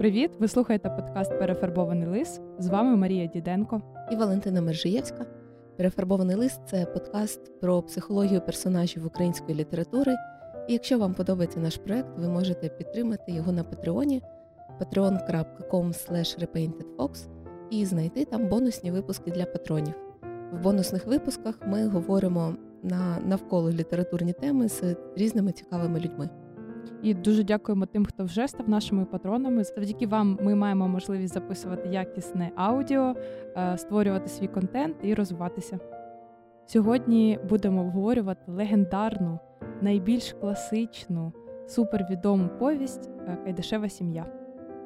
Привіт! Ви слухаєте подкаст Перефарбований лис. З вами Марія Діденко і Валентина Мержиєвська. Перефарбований лист це подкаст про психологію персонажів української літератури. І якщо вам подобається наш проект, ви можете підтримати його на Патреоні patreon.com repaintedfox і знайти там бонусні випуски для патронів. В бонусних випусках ми говоримо на навколо літературні теми з різними цікавими людьми. І дуже дякуємо тим, хто вже став нашими патронами. Завдяки вам ми маємо можливість записувати якісне аудіо, е, створювати свій контент і розвиватися. Сьогодні будемо обговорювати легендарну, найбільш класичну, супервідому повість е, Кайдашева сім'я.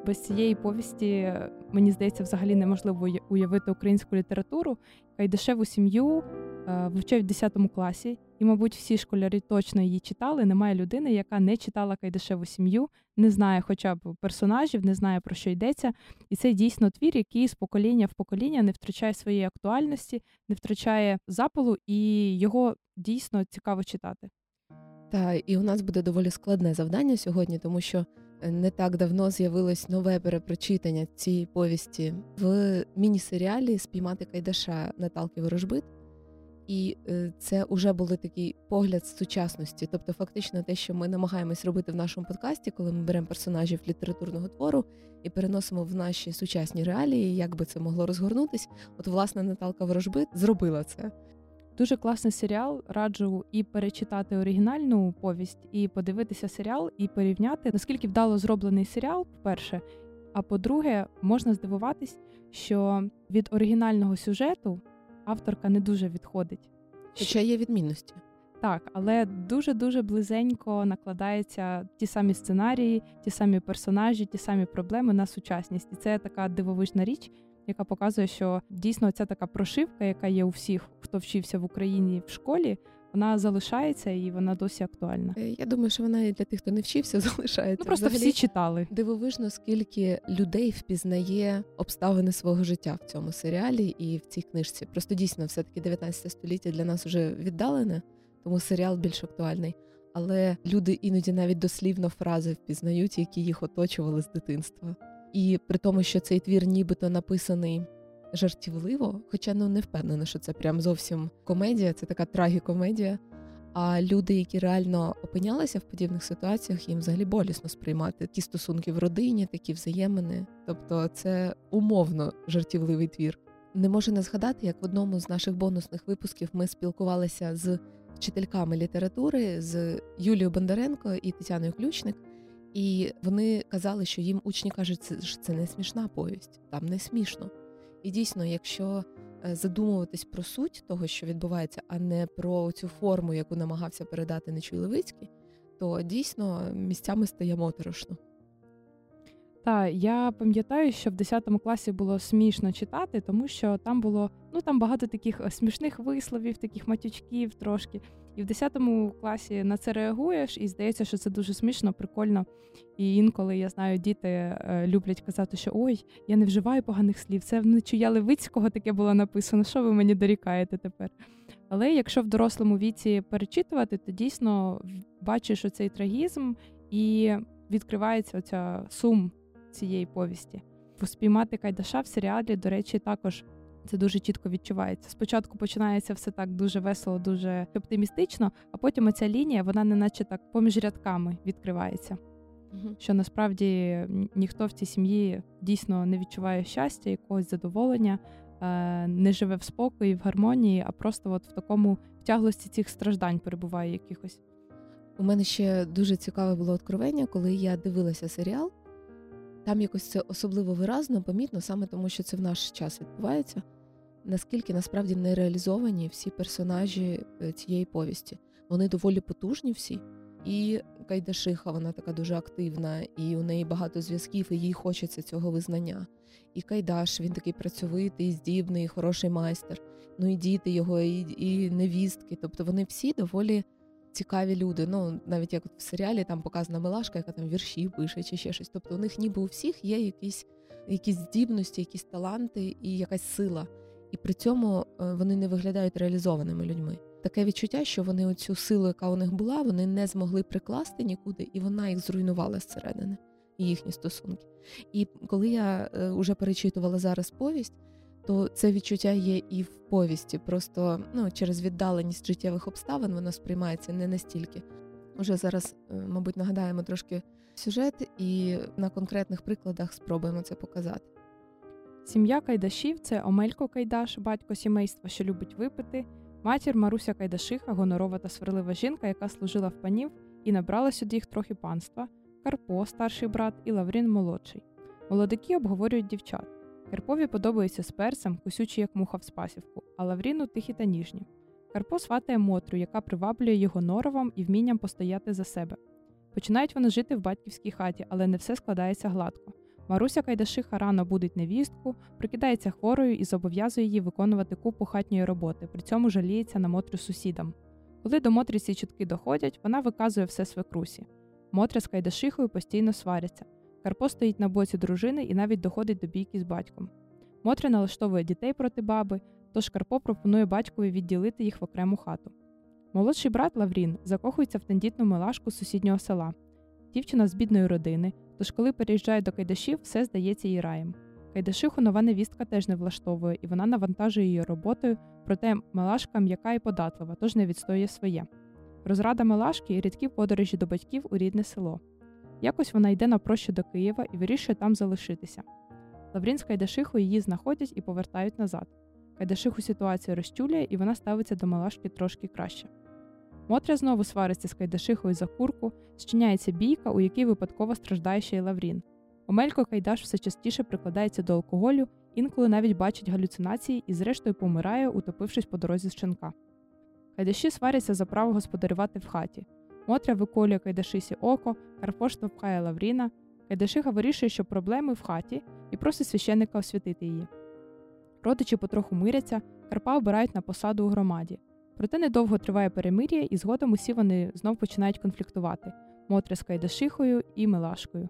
Без цієї повісті, мені здається, взагалі неможливо уявити українську літературу. Кайдашеву сім'ю е, вивчають в 10 класі, і, мабуть, всі школярі точно її читали. Немає людини, яка не читала Кайдашеву сім'ю, не знає хоча б персонажів, не знає про що йдеться. І це дійсно твір, який з покоління в покоління не втрачає своєї актуальності, не втрачає запалу, і його дійсно цікаво читати. Та і у нас буде доволі складне завдання сьогодні, тому що е, не так давно з'явилось нове перепрочитання цієї повісті в міні-серіалі Спіймати Кайдаша Наталки Ворожбит. І е, це вже були такий погляд сучасності. Тобто, фактично, те, що ми намагаємось робити в нашому подкасті, коли ми беремо персонажів літературного твору і переносимо в наші сучасні реалії, як би це могло розгорнутись. От, власне, Наталка Ворожбит зробила це. Дуже класний серіал. Раджу і перечитати оригінальну повість, і подивитися серіал, і порівняти наскільки вдало зроблений серіал, по-перше. А по-друге, можна здивуватись, що від оригінального сюжету авторка не дуже відходить. Хоча є відмінності. Так, але дуже-дуже близенько накладаються ті самі сценарії, ті самі персонажі, ті самі проблеми на сучасність. І це така дивовижна річ, яка показує, що дійсно ця така прошивка, яка є у всіх, хто вчився в Україні в школі, вона залишається і вона досі актуальна. Е, я думаю, що вона і для тих, хто не вчився, залишається. Ну просто Взагалі, всі читали. Дивовижно, скільки людей впізнає обставини свого життя в цьому серіалі і в цій книжці. Просто дійсно, все таки 19 століття для нас вже віддалене, тому серіал більш актуальний. Але люди іноді навіть дослівно фрази впізнають, які їх оточували з дитинства. І при тому, що цей твір нібито написаний жартівливо, хоча ну не впевнена, що це прям зовсім комедія, це така трагікомедія. А люди, які реально опинялися в подібних ситуаціях, їм взагалі болісно сприймати ті стосунки в родині, такі взаємини. Тобто, це умовно жартівливий твір. Не можу не згадати, як в одному з наших бонусних випусків ми спілкувалися з вчительками літератури з Юлією Бондаренко і Тетяною Ключник. І вони казали, що їм учні кажуть, що це не смішна повість, там не смішно. І дійсно, якщо е, задумуватись про суть того, що відбувається, а не про цю форму, яку намагався передати Нечуй Левицький, то дійсно місцями стає моторошно. Так, я пам'ятаю, що в 10 класі було смішно читати, тому що там було ну там багато таких е, смішних висловів, таких матючків трошки. І в 10 класі на це реагуєш, і здається, що це дуже смішно, прикольно. І інколи я знаю, діти е, люблять казати, що ой, я не вживаю поганих слів. Це в нечуя Левицького таке було написано. Що ви мені дорікаєте тепер? Але якщо в дорослому віці перечитувати, то дійсно бачиш оцей трагізм і відкривається оця сум цієї повісті. Спіймати Кайдаша в серіалі, до речі, також це дуже чітко відчувається. Спочатку починається все так дуже весело, дуже оптимістично, а потім оця лінія, вона не наче так поміж рядками відкривається. Угу. Що насправді ніхто в цій сім'ї дійсно не відчуває щастя, якогось задоволення, е, не живе в спокої, в гармонії, а просто от в такому втяглості цих страждань перебуває якихось. У мене ще дуже цікаве було откровення, коли я дивилася серіал. Там якось це особливо виразно, помітно, саме тому, що це в наш час відбувається наскільки насправді не реалізовані всі персонажі е, цієї повісті. Вони доволі потужні всі. І Кайдашиха, вона така дуже активна, і у неї багато зв'язків, і їй хочеться цього визнання. І Кайдаш, він такий працьовитий, здібний, хороший майстер. Ну і діти його, і і невістки. Тобто вони всі доволі цікаві люди. Ну, навіть як в серіалі там показана Милашка, яка там вірші пише чи ще щось. Тобто у них ніби у всіх є якісь якісь здібності, якісь таланти і якась сила і при цьому е, вони не виглядають реалізованими людьми. Таке відчуття, що вони оцю силу, яка у них була, вони не змогли прикласти нікуди, і вона їх зруйнувала зсередини. і їхні стосунки. І коли я вже е, перечитувала зараз повість, то це відчуття є і в повісті. Просто ну, через віддаленість життєвих обставин воно сприймається не настільки. Уже зараз, е, мабуть, нагадаємо трошки сюжет і на конкретних прикладах спробуємо це показати. Сім'я Кайдашів це Омелько Кайдаш, батько сімейства, що любить випити, матір Маруся Кайдашиха, гонорова та сверлива жінка, яка служила в панів і набрала сюди їх трохи панства, Карпо, старший брат, і Лаврін молодший. Молодики обговорюють дівчат. Карпові подобається з перцем, кусючий, як муха в спасівку, а Лавріну тихі та ніжні. Карпо сватає Мотрю, яка приваблює його норовом і вмінням постояти за себе. Починають вони жити в батьківській хаті, але не все складається гладко. Маруся Кайдашиха рано будить невістку, прикидається хворою і зобов'язує її виконувати купу хатньої роботи, при цьому жаліється на Мотрю сусідам. Коли до Мотрі ці чутки доходять, вона виказує все свекрусі. Мотря з Кайдашихою постійно сваряться. Карпо стоїть на боці дружини і навіть доходить до бійки з батьком. Мотря налаштовує дітей проти баби, тож Карпо пропонує батькові відділити їх в окрему хату. Молодший брат Лаврін закохується в тендітну милашку з сусіднього села. Дівчина з бідної родини, тож, коли переїжджає до Кайдашів, все здається їй раєм. Кайдашиху нова невістка теж не влаштовує, і вона навантажує її роботою, проте Милашка м'яка і податлива, тож не відстоює своє. Розрада Милашки і рідкі подорожі до батьків у рідне село. Якось вона йде на прощу до Києва і вирішує там залишитися. Лаврін з Кайдашихою її знаходять і повертають назад. Кайдашиху ситуацію розчулює, і вона ставиться до Милашки трошки краще. Мотря знову свариться з Кайдашихою за курку, зчиняється бійка, у якій випадково страждає ще й Лаврін. Омелько Кайдаш все частіше прикладається до алкоголю, інколи навіть бачить галюцинації і, зрештою, помирає, утопившись по дорозі з шинка. Кайдаші сваряться за право господарювати в хаті. Мотря виколює Кайдашисі око, Карпо штовхає Лавріна. Кайдашиха вирішує, що проблеми в хаті, і просить священника освятити її. Родичі потроху миряться, Карпа обирають на посаду у громаді. Проте недовго триває перемир'я, і згодом усі вони знов починають конфліктувати Мотря з Кайдашихою і Милашкою.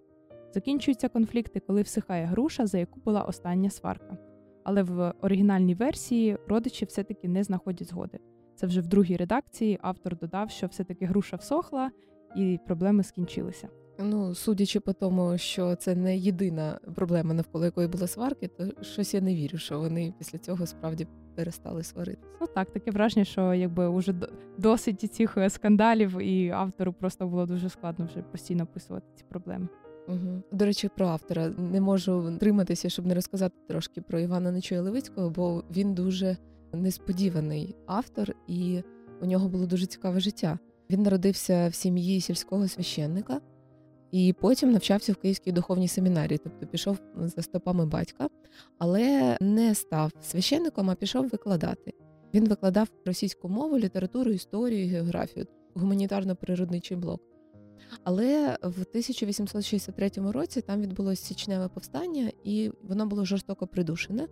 Закінчуються конфлікти, коли всихає груша, за яку була остання сварка. Але в оригінальній версії родичі все-таки не знаходять згоди. Це вже в другій редакції автор додав, що все-таки груша всохла і проблеми скінчилися. Ну, судячи по тому, що це не єдина проблема, навколо якої була сварки, то щось я не вірю, що вони після цього справді перестали сваритися. Ну так, таке враження, що якби вже досить цих е, скандалів, і автору просто було дуже складно вже постійно описувати ці проблеми. Угу. До речі, про автора не можу триматися, щоб не розказати трошки про Івана Нечуя Левицького, бо він дуже несподіваний автор, і у нього було дуже цікаве життя. Він народився в сім'ї сільського священника і потім навчався в Київській духовній семінарії, тобто пішов за стопами батька, але не став священником, а пішов викладати. Він викладав російську мову, літературу, історію, географію, гуманітарно-природничий блок. Але в 1863 році там відбулося січневе повстання, і воно було жорстоко придушене.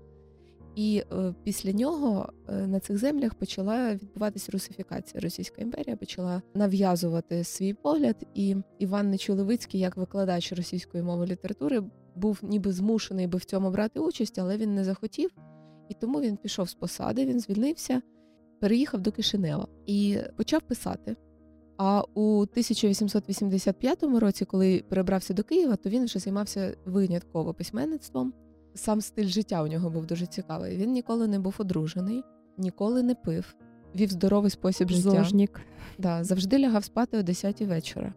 І е, після нього е, на цих землях почала відбуватися русифікація. Російська імперія почала нав'язувати свій погляд. І Іван Нечулевицький, як викладач російської мови літератури, був ніби змушений би в цьому брати участь, але він не захотів. І тому він пішов з посади, він звільнився, переїхав до Кишинева і почав писати. А у 1885 році, коли перебрався до Києва, то він вже займався винятково письменництвом сам стиль життя у нього був дуже цікавий. Він ніколи не був одружений, ніколи не пив, вів здоровий спосіб життя. Да, Завжди лягав спати о 10 вечора.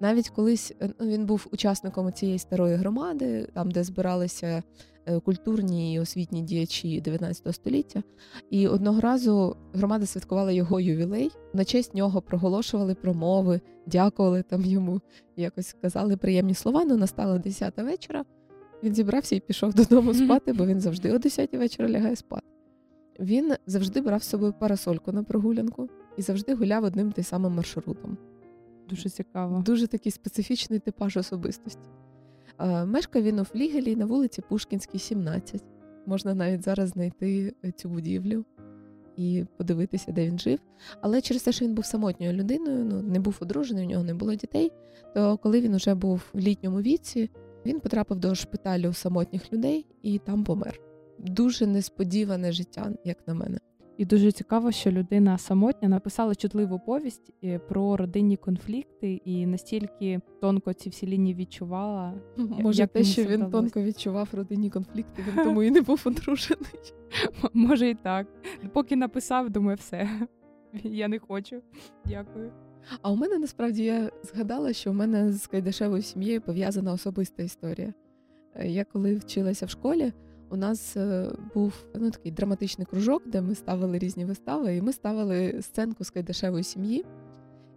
Навіть колись е, ну, він був учасником цієї старої громади, там, де збиралися е, культурні і освітні діячі 19 століття. І одного разу громада святкувала його ювілей. На честь нього проголошували промови, дякували там йому, якось казали приємні слова. Ну настала 10 вечора. Він зібрався і пішов додому спати, бо він завжди о 10 вечора лягає спати. Він завжди брав з собою парасольку на прогулянку і завжди гуляв одним той самим маршрутом. Дуже цікаво. Дуже такий специфічний типаж особистості. Мешкав він у Флігелі на вулиці Пушкінській, 17. Можна навіть зараз знайти е, цю будівлю і подивитися, де він жив. Але через те, що він був самотньою людиною, ну не був одружений, у нього не було дітей. То коли він уже був в літньому віці, він потрапив до шпиталю самотніх людей і там помер. Дуже несподіване життя, як на мене. І дуже цікаво, що людина самотня написала чутливу повість е, про родинні конфлікти і настільки тонко ці всі лінії відчувала. Може, як те, що він вдалося. тонко відчував родинні конфлікти, він тому і не був одружений. Може і так. Поки написав, думаю, все. Я не хочу. Дякую. А у мене насправді я згадала, що у мене з Кайдашевою сім'єю пов'язана особиста історія. Е, Я коли вчилася в школі, у нас е, був ну, такий драматичний кружок, де ми ставили різні вистави, і ми ставили сценку з Кайдашевої сім'ї.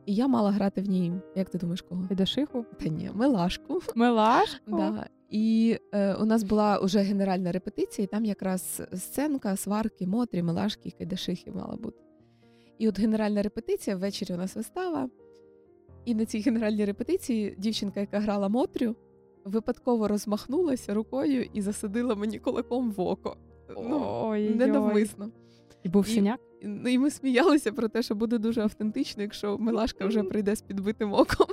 І я мала грати в ній, як ти думаєш, кого? Підашиху? Та ні, Милашку. Милашку? Да. І е, у нас була вже генеральна репетиція, і там якраз сценка, сварки, мотрі, милашки, кайдашихи мала бути. І от генеральна репетиція, ввечері у нас вистава. І на цій генеральній репетиції дівчинка, яка грала Мотрю, випадково розмахнулася рукою і засадила мені кулаком в око. Ну, ненавмисно. І був І- Ну і ми сміялися про те, що буде дуже автентично, якщо Милашка вже прийде з підбитим оком.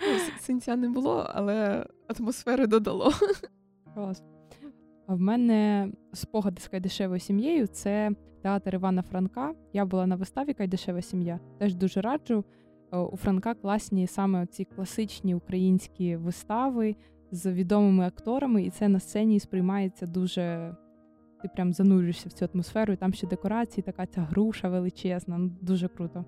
Ну, Синця не було, але атмосфери додало. Клас. А в мене спогади з Кайдашевою сім'єю це театр Івана Франка. Я була на виставі Кайдашева сім'я. Теж дуже раджу. Е, У Франка класні саме ці класичні українські вистави з відомими акторами, і це на сцені сприймається дуже. Ти прям занурюєшся в цю атмосферу, і там ще декорації, така ця груша величезна. Ну, дуже круто.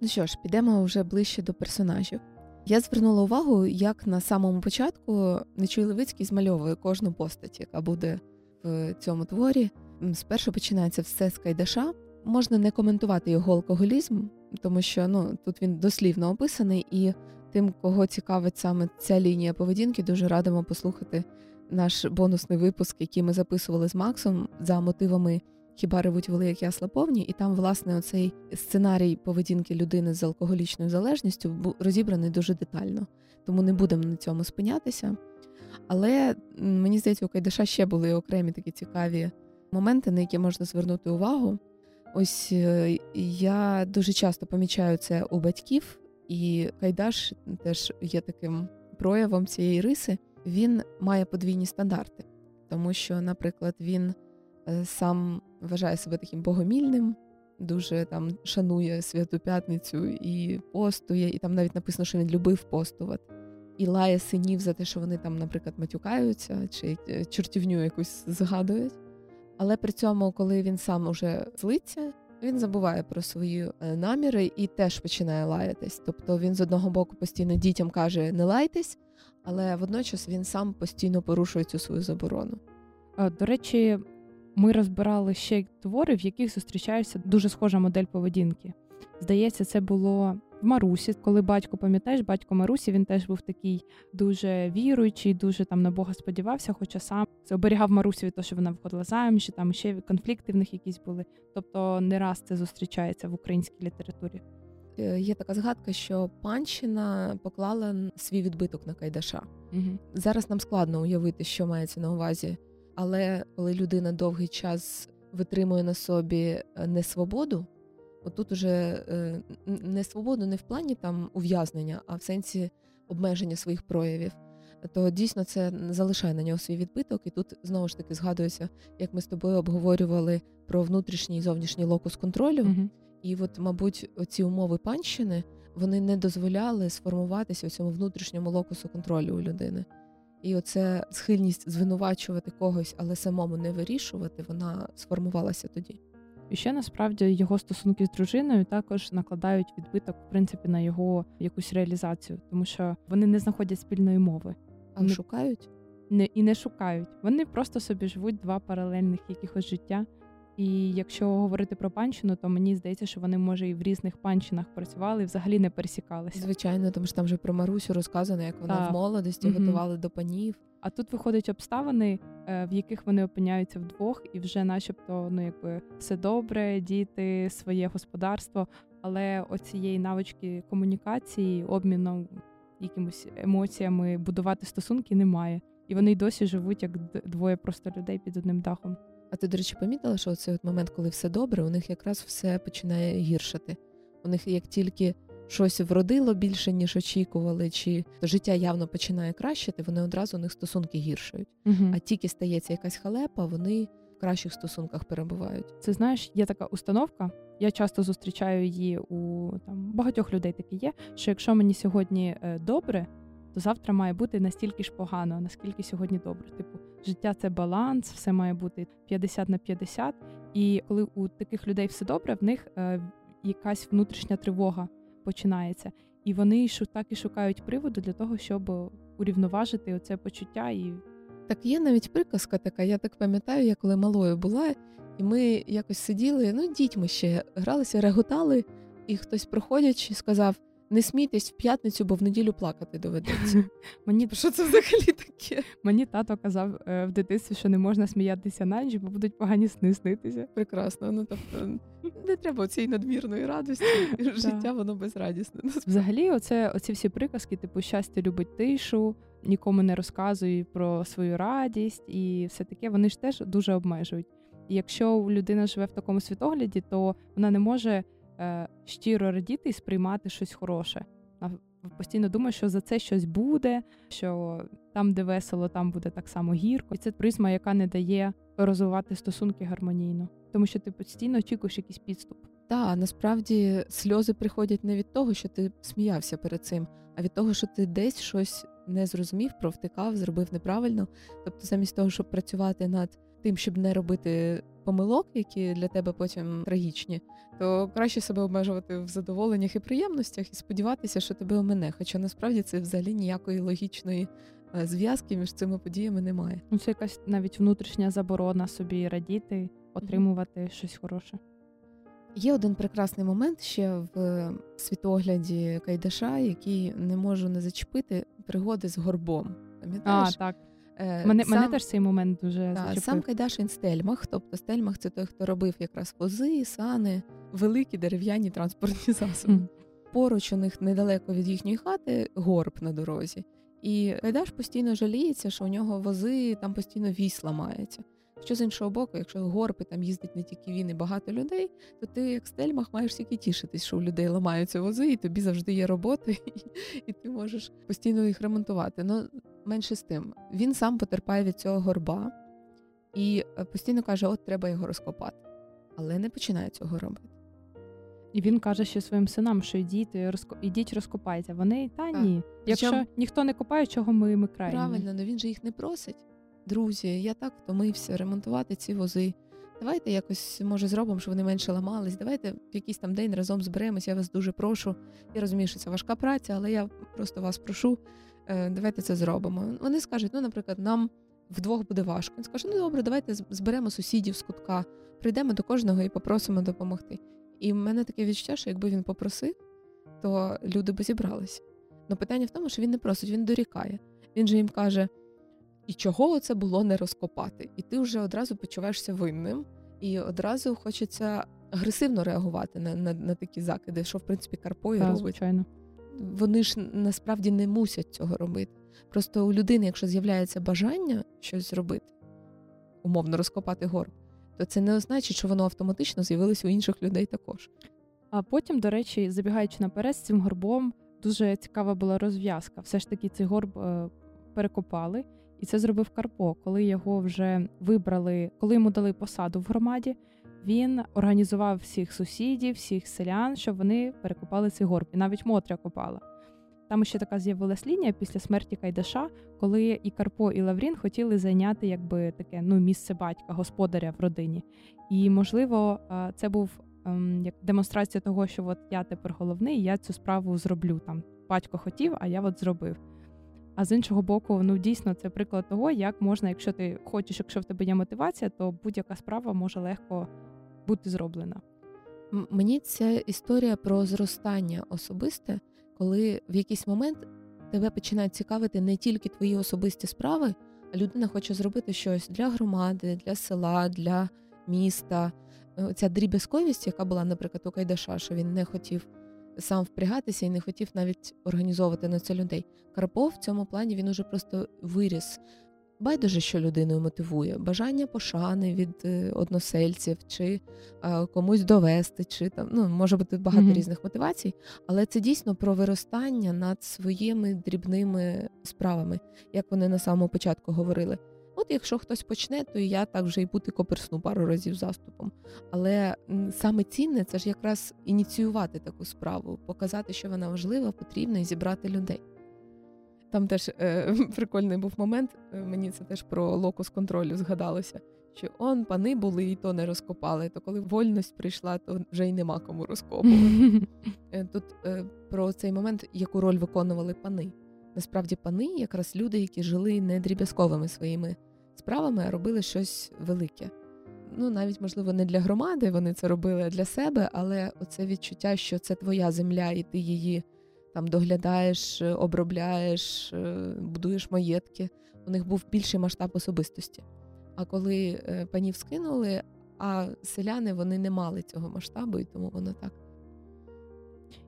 Ну що ж, підемо вже ближче до персонажів. Я звернула увагу, як на самому початку Нечуй Левицький змальовує кожну постать, яка буде в цьому творі. Спершу починається все з Кайдаша. Можна не коментувати його алкоголізм, тому що ну тут він дослівно описаний, і тим, кого цікавить саме ця лінія поведінки, дуже радимо послухати наш бонусний випуск, який ми записували з Максом за мотивами Хіба ревуть воли, як ясла повні, і там, власне, оцей сценарій поведінки людини з алкоголічною залежністю розібраний дуже детально. Тому не будемо на цьому спинятися. Але мені здається, у Кайдаша ще були окремі такі цікаві моменти, на які можна звернути увагу. Ось е, я дуже часто помічаю це у батьків, і Кайдаш теж є таким проявом цієї риси. Він має подвійні стандарти, тому що, наприклад, він е, сам вважає себе таким богомільним, дуже там шанує святу п'ятницю і постує, і там навіть написано, що він любив постувати. І лає синів за те, що вони там, наприклад, матюкаються чи е, чортівню якусь згадують. Але при цьому, коли він сам уже злиться, він забуває про свої е, наміри і теж починає лаятись. Тобто він з одного боку постійно дітям каже не лайтесь, але водночас він сам постійно порушує цю свою заборону. Е, До речі, ми розбирали ще твори, в яких зустрічається дуже схожа модель поведінки. Здається, це було в Марусі, коли батько, пам'ятаєш, батько Марусі він теж був такий дуже віруючий, дуже там на Бога сподівався, хоча сам це оберігав Марусі від того, що вона виходила заміж, і там ще конфлікти в них якісь були. Тобто не раз це зустрічається в українській літературі. Е, Є така згадка, що панщина поклала свій відбиток на Кайдаша. Угу. Зараз нам складно уявити, що мається на увазі, але коли людина довгий час витримує на собі е, несвободу, отут уже е, не свободу не в плані там ув'язнення, а в сенсі обмеження своїх проявів. То дійсно це залишає на нього свій відбиток, і тут знову ж таки згадується, як ми з тобою обговорювали про внутрішній і зовнішній локус контролю. Угу. І от, мабуть, оці умови панщини вони не дозволяли сформуватися у цьому внутрішньому локусу контролю у людини. І оце схильність звинувачувати когось, але самому не вирішувати, вона сформувалася тоді. І ще насправді його стосунки з дружиною також накладають відбиток, в принципі, на його якусь реалізацію, тому що вони не знаходять спільної мови А Вони- шукають? не, і не шукають. Вони просто собі живуть два паралельних якихось життя. І якщо говорити про панщину, то мені здається, що вони може і в різних панщинах працювали, і взагалі не пересікалися. Звичайно, тому що там вже про Марусю розказано, як вона Так. в молодості Мгм. готувала до панів. А тут виходять обставини, е, в яких вони опиняються вдвох, і вже, начебто, ну якби все добре, діти, своє господарство, але оцієї навички комунікації, обміну якимось емоціями, будувати стосунки немає. І вони й досі живуть як двоє просто людей під одним дахом. А ти, до речі, помітила, що цей от момент, коли все добре, у них якраз все починає гіршати. У них як тільки щось вродило більше, ніж очікували, чи життя явно починає кращити, вони одразу у них стосунки гіршають. Угу. А тільки стається якась халепа, вони в кращих стосунках перебувають. Це знаєш, є така установка. Я часто зустрічаю її у там багатьох людей. Такі є, що якщо мені сьогодні е, добре, то завтра має бути настільки ж погано, наскільки сьогодні добре. Типу, життя це баланс, все має бути 50 на 50. І коли у таких людей все добре, в них е, якась внутрішня тривога починається. І вони так і шукають приводу для того, щоб урівноважити оце почуття. І так є навіть приказка така. Я так пам'ятаю, я коли малою була, і ми якось сиділи, ну дітьми ще гралися, реготали, і хтось проходячи сказав: не смійтесь в п'ятницю, бо в неділю плакати доведеться. Мені що це взагалі таке? Мені тато казав е, в дитинстві, що не можна сміятися на ніч, бо будуть погані сни снитися. Прекрасно. Ну тобто не треба цієї надмірної радості. Життя воно безрадісне. Взагалі, оце оці всі приказки, типу щастя любить тишу, нікому не розказуй про свою радість і все таке. Вони ж теж дуже обмежують. І якщо людина живе в такому світогляді, то вона не може щиро радіти і сприймати щось хороше. Постійно думає, що за це щось буде, що там, де весело, там буде так само гірко. І це призма, яка не дає розвивати стосунки гармонійно, тому що ти постійно очікуєш якийсь підступ. Так, насправді сльози приходять не від того, що ти сміявся перед цим, а від того, що ти десь щось не зрозумів, провтикав, зробив неправильно. Тобто, замість того, щоб працювати над тим, щоб не робити помилок, які для тебе потім трагічні, то краще себе обмежувати в задоволеннях і приємностях і сподіватися, що тебе омине. Хоча насправді це взагалі ніякої логічної е, зв'язки між цими подіями немає. Ну це якась навіть внутрішня заборона собі радіти, отримувати mm-hmm. щось хороше. Є один прекрасний момент ще в світогляді Кайдаша, який не можу не зачепити пригоди з горбом. Пам'ятаєш? А, так. Е, мене сам, мене теж цей момент дуже та, зачепив. Сам Кайдашин Стельмах, тобто Стельмах це той, хто робив якраз вози, сани, великі дерев'яні транспортні засоби. Mm. Поруч у них недалеко від їхньої хати горб на дорозі. І Кайдаш постійно жаліється, що у нього вози там постійно вісь ламається. Що з іншого боку, якщо горби там їздить не тільки він і багато людей, то ти як стельмах маєш тільки тішитись, що у людей ламаються вози, і тобі завжди є роботи, і, і ти можеш постійно їх ремонтувати. Ну менше з тим, він сам потерпає від цього горба і е, постійно каже: От треба його розкопати, але не починає цього робити. І він каже ще своїм синам, що йдіть, розко... ідіть розкопайте. Вони та ні. Якщо Причому... ніхто не копає, чого ми ми крайні. Правильно, але він же їх не просить друзі, я так втомився ремонтувати ці вози. Давайте якось, може, зробимо, щоб вони менше ламались. Давайте в якийсь там день разом зберемось. Я вас дуже прошу. Я розумію, що це важка праця, але я просто вас прошу. Е, давайте це зробимо. Вони скажуть, ну, наприклад, нам вдвох буде важко. Він скаже, ну добре, давайте зберемо сусідів з кутка, прийдемо до кожного і попросимо допомогти. І в мене таке відчуття, що якби він попросив, то люди б зібралися. Но питання в тому, що він не просить, він дорікає. Він же їм каже: і чого це було не розкопати? І ти вже одразу почуваєшся винним, і одразу хочеться агресивно реагувати на на, на такі закиди, що в принципі Карпо і робить. звичайно. Вони ж насправді не мусять цього робити. Просто у людини, якщо з'являється бажання щось зробити, умовно розкопати горб, то це не означає, що воно автоматично з'явилось у інших людей також. А потім, до речі, забігаючи наперед з цим горбом, дуже цікава була розв'язка. Все ж таки, цей горб е, перекопали. І це зробив Карпо, коли його вже вибрали, коли йому дали посаду в громаді. Він організував всіх сусідів, всіх селян, щоб вони перекопали цей горб. І навіть Мотря копала. Там ще така з'явилась лінія після смерті Кайдаша, коли і Карпо, і Лаврін хотіли зайняти якби таке ну місце батька, господаря в родині. І можливо, це був ем, як демонстрація того, що от я тепер головний, я цю справу зроблю. Там батько хотів, а я от зробив. А з іншого боку, ну дійсно це приклад того, як можна, якщо ти хочеш, якщо в тебе є мотивація, то будь-яка справа може легко бути зроблена. Мені ця історія про зростання особисте, коли в якийсь момент тебе починають цікавити не тільки твої особисті справи, а людина хоче зробити щось для громади, для села, для міста. Ця дріб'язковість, яка була, наприклад, у Кайдаша, що він не хотів сам впрягатися і не хотів навіть організовувати на це людей. Карпов в цьому плані він уже просто виріс. Байдуже, що людиною мотивує бажання пошани від е, односельців, чи е, комусь довести, чи там ну може бути багато mm-hmm. різних мотивацій, але це дійсно про виростання над своїми дрібними справами, як вони на самому початку говорили. От якщо хтось почне, то я так вже і бути коперсну пару разів заступом. Але саме цінне це ж якраз ініціювати таку справу, показати, що вона важлива, потрібна, і зібрати людей. Там теж е, прикольний був момент, е, мені це теж про локус контролю згадалося. Що он пани були і то не розкопали, то коли вольність прийшла, то вже й нема кому розкопувати. Е, тут е, про цей момент, яку роль виконували пани. Насправді, пани якраз люди, які жили не дріб'язковими своїми справами, а робили щось велике. Ну, навіть, можливо, не для громади вони це робили для себе, але оце відчуття, що це твоя земля, і ти її там доглядаєш, обробляєш, е, будуєш маєтки. У них був більший масштаб особистості. А коли е, панів скинули, а селяни вони не мали цього масштабу, і тому воно так.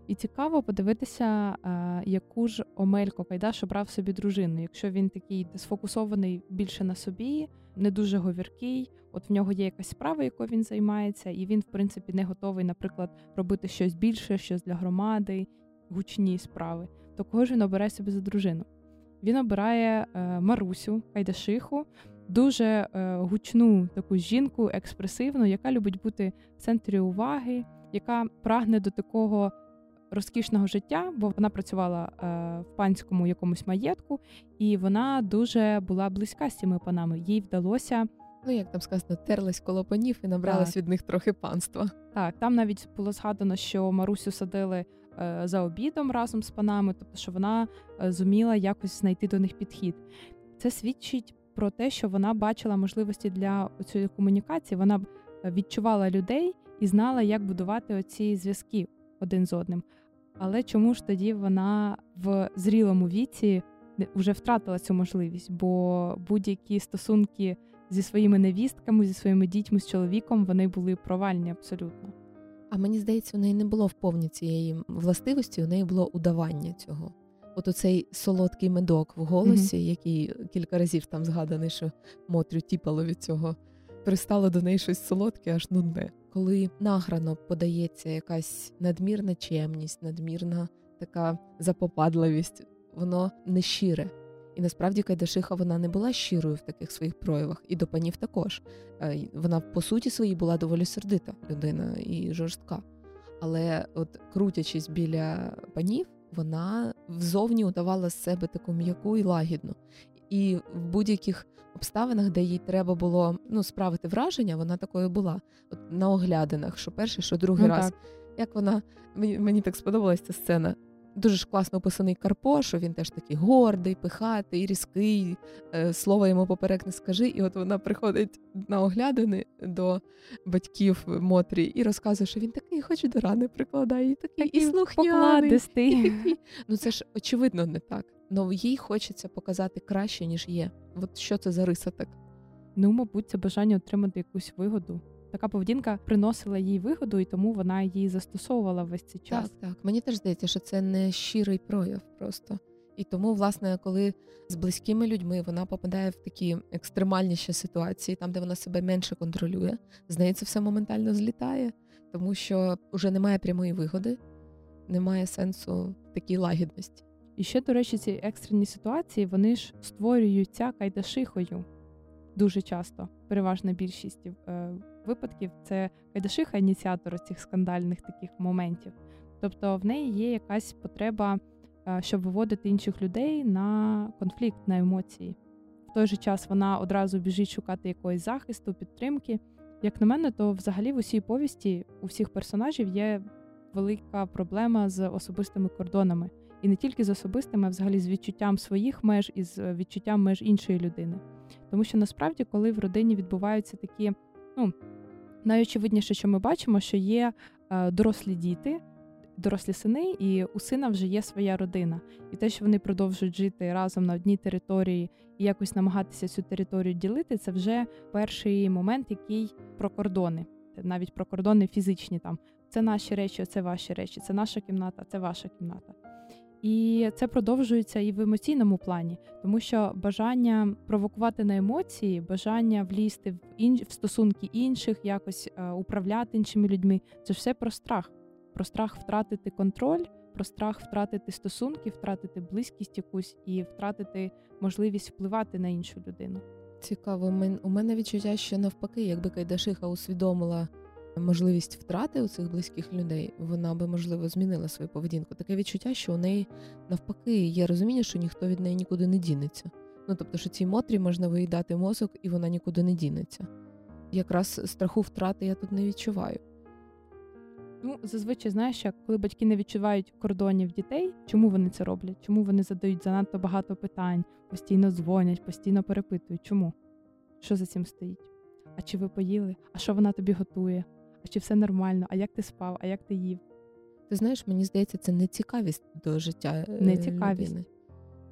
І цікаво подивитися, яку ж Омелько Кайдаш обрав собі дружину. Якщо він такий сфокусований більше на собі, не дуже говіркий, от в нього є якась справа, якою він займається, і він, в принципі, не готовий, наприклад, робити щось більше, щось для громади, гучні справи. То кого ж він обирає собі за дружину? Він обирає е, Марусю Кайдашиху, дуже е, гучну таку жінку, експресивну, яка любить бути в центрі уваги, яка прагне до такого розкішного життя, бо вона працювала е, в панському якомусь маєтку, і вона дуже була близька з цими панами. Їй вдалося. Ну, як там сказано, терлась коло панів і набралась від них трохи панства. Так, там навіть було згадано, що Марусю садили за обідом разом з панами, тобто що вона е, зуміла якось знайти до них підхід. Це свідчить про те, що вона бачила можливості для цієї комунікації. Вона е, відчувала людей і знала, як будувати оці зв'язки один з одним. Але чому ж тоді вона в зрілому віці вже втратила цю можливість? Бо будь-які стосунки зі своїми невістками, зі своїми дітьми, з чоловіком вони були провальні абсолютно. А мені здається, у неї не було вповні цієї властивості, у неї було удавання цього. От оцей солодкий медок в голосі, mm-hmm. який кілька разів там згаданий, що Мотрю тіпало від цього, пристало до неї щось солодке, аж нудне коли награно подається якась надмірна чемність, надмірна така запопадливість, воно не щире. І насправді Кайдашиха вона не була щирою в таких своїх проявах, і до панів також. Е, вона по суті своїй була доволі сердита людина і жорстка. Але, от крутячись біля панів, вона взовні удавала з себе таку м'яку і лагідну. І в будь-яких обставинах, де їй треба було ну, справити враження, вона такою була От на оглядинах, що перший, що другий ну, раз. Так. Як вона мені мені так сподобалася ця сцена. Дуже ж класно описаний Карпо, що він теж такий гордий, пихатий, різкий, е, слова йому поперек не скажи. І от вона приходить на оглядини до батьків Мотрі і розказує, що він такий, хоч до рани прикладає, і такий і слухняний. І такий. Ну це ж очевидно не так. Но їй хочеться показати краще, ніж є. От що це за риса так? Ну, мабуть, це бажання отримати якусь вигоду. Така поведінка приносила їй вигоду, і тому вона її застосовувала весь цей час. Так, так. Мені теж здається, що це не щирий прояв просто. І тому, власне, коли з близькими людьми вона попадає в такі екстремальніші ситуації, там де вона себе менше контролює, з неї це все моментально злітає, тому що вже немає прямої вигоди, немає сенсу такій лагідності. І ще, до речі, ці екстрені ситуації вони ж створюються кайдашихою дуже часто. Переважна більшість е, випадків це кайдашиха ініціатор цих скандальних таких моментів. Тобто в неї є якась потреба, е, щоб виводити інших людей на конфлікт, на емоції. В той же час вона одразу біжить шукати якогось захисту, підтримки. Як на мене, то взагалі в усій повісті у всіх персонажів є велика проблема з особистими кордонами. І не тільки з особистими, а взагалі з відчуттям своїх меж і з е, відчуттям меж іншої людини. Тому що насправді, коли в родині відбуваються такі, ну найочевидніше, що ми бачимо, що є е, дорослі діти, дорослі сини, і у сина вже є своя родина. І те, що вони продовжують жити разом на одній території і якось намагатися цю територію ділити, це вже перший момент, який про кордони, навіть про кордони фізичні там. Це наші речі, це ваші речі, це наша кімната, це ваша кімната. І це продовжується і в емоційному плані, тому що бажання провокувати на емоції, бажання влізти в інш... в стосунки інших, якось е, управляти іншими людьми це все про страх, про страх втратити контроль, про страх втратити стосунки, втратити близькість якусь і втратити можливість впливати на іншу людину. Цікаво, у мене відчуття, що навпаки, якби Кайдашиха усвідомила можливість втрати у цих близьких людей, вона би можливо змінила свою поведінку. Таке відчуття, що у неї навпаки є розуміння, що ніхто від неї нікуди не дінеться. Ну тобто, що цій мотрі можна виїдати мозок, і вона нікуди не дінеться. Якраз страху втрати я тут не відчуваю. Ну, зазвичай знаєш, як коли батьки не відчувають кордонів дітей, чому вони це роблять? Чому вони задають занадто багато питань, постійно дзвонять, постійно перепитують? Чому? Що за цим стоїть? А чи ви поїли? А що вона тобі готує? А чи все нормально? А як ти спав? А як ти їв? Ти знаєш, мені здається, це не цікавість до життя. Е, не цікавість.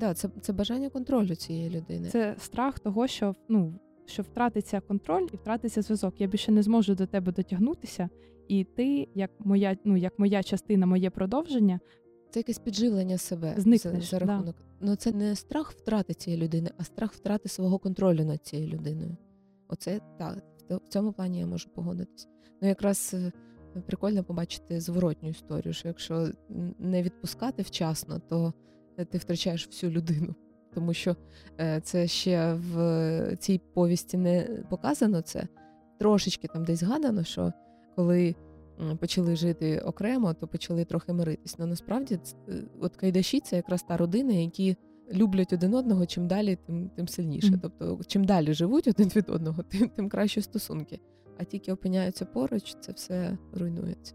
Да, це це бажання контролю цієї людини. Це страх того, що ну що втратиться контроль і втратиться зв'язок. Я більше не зможу до тебе дотягнутися, і ти, як моя, ну як моя частина, моє продовження. Це якесь підживлення себе Зникнеш, за, за рахунок. Да. Ну це не страх втрати цієї людини, а страх втрати свого контролю над цією людиною. Оце так, в цьому плані я можу погодитись. Ну якраз е, прикольно побачити зворотню історію, що якщо не відпускати вчасно, то ти втрачаєш всю людину. Тому що е, це ще в цій повісті не показано це. Трошечки там десь згадано, що коли почали жити окремо, то почали трохи миритись. Но насправді е, от Кайдаші це якраз та родина, які люблять один одного, чим далі, тим тим сильніше. Тобто, чим далі живуть один від одного, тим тим кращі стосунки. А тільки опиняються поруч, це все руйнується.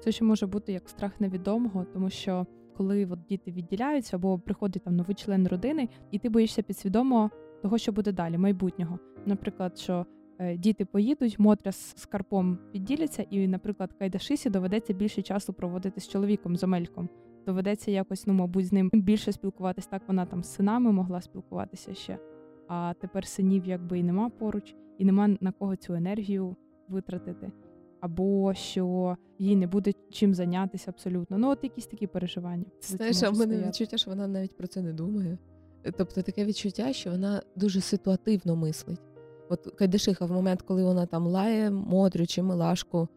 Це ще може бути як страх невідомого, тому що коли от діти відділяються або приходить там новий член родини, і ти боїшся підсвідомо того, що буде далі, майбутнього. Наприклад, що е, діти поїдуть, Мотря з Карпом відділяться, і, наприклад, Кайдашисі доведеться більше часу проводити з чоловіком, з Омельком. Доведеться якось, ну, мабуть, з ним більше спілкуватись. Так вона там з синами могла спілкуватися ще. А тепер синів якби і нема поруч, і нема на кого цю енергію витратити або що їй не буде чим зайнятися абсолютно. Ну, от якісь такі переживання. Знаєш, а в мене відчуття, що вона навіть про це не думає. Тобто таке відчуття, що вона дуже ситуативно мислить. От Кайдашиха в момент, коли вона там лає Модрю чи Милашку,